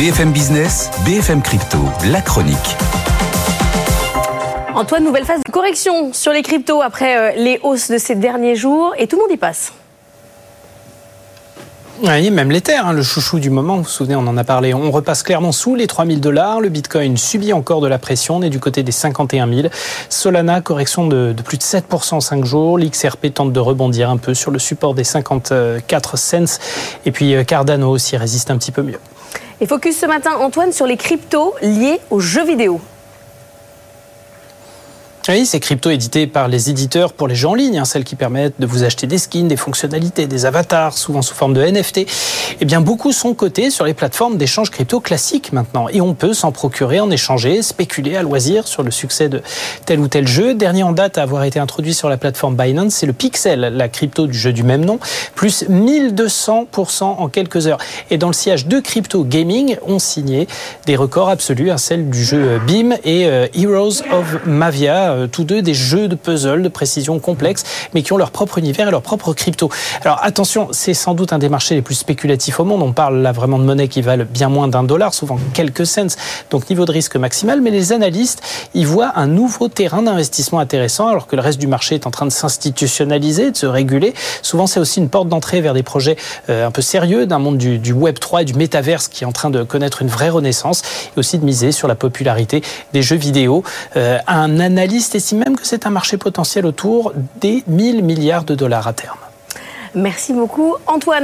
BFM Business, BFM Crypto, la chronique. Antoine, nouvelle phase de correction sur les cryptos après euh, les hausses de ces derniers jours et tout le monde y passe. Oui, même l'Ether, hein, le chouchou du moment, vous vous souvenez, on en a parlé. On repasse clairement sous les 3000 dollars. Le Bitcoin subit encore de la pression. On est du côté des 51 000. Solana, correction de, de plus de 7% en 5 jours. L'XRP tente de rebondir un peu sur le support des 54 cents. Et puis euh, Cardano aussi résiste un petit peu mieux. Et focus ce matin, Antoine, sur les cryptos liés aux jeux vidéo. Oui, c'est crypto édité par les éditeurs pour les jeux en ligne, hein, celles qui permettent de vous acheter des skins, des fonctionnalités, des avatars, souvent sous forme de NFT. Eh bien, beaucoup sont cotés sur les plateformes d'échange crypto classiques maintenant. Et on peut s'en procurer, en échanger, spéculer à loisir sur le succès de tel ou tel jeu. Dernier en date à avoir été introduit sur la plateforme Binance, c'est le Pixel, la crypto du jeu du même nom, plus 1200% en quelques heures. Et dans le sillage de crypto gaming, on signé des records absolus, hein, celle du jeu BIM et euh, Heroes of Mavia euh, tous deux des jeux de puzzle de précision complexe, mais qui ont leur propre univers et leur propre crypto. Alors attention, c'est sans doute un des marchés les plus spéculatifs au monde. On parle là vraiment de monnaie qui valent bien moins d'un dollar, souvent quelques cents, donc niveau de risque maximal. Mais les analystes y voient un nouveau terrain d'investissement intéressant, alors que le reste du marché est en train de s'institutionnaliser, de se réguler. Souvent, c'est aussi une porte d'entrée vers des projets euh, un peu sérieux d'un monde du, du Web 3 et du métaverse qui est en train de connaître une vraie renaissance, et aussi de miser sur la popularité des jeux vidéo. Euh, un analyste estime même que c'est un marché potentiel autour des 1000 milliards de dollars à terme. Merci beaucoup, Antoine.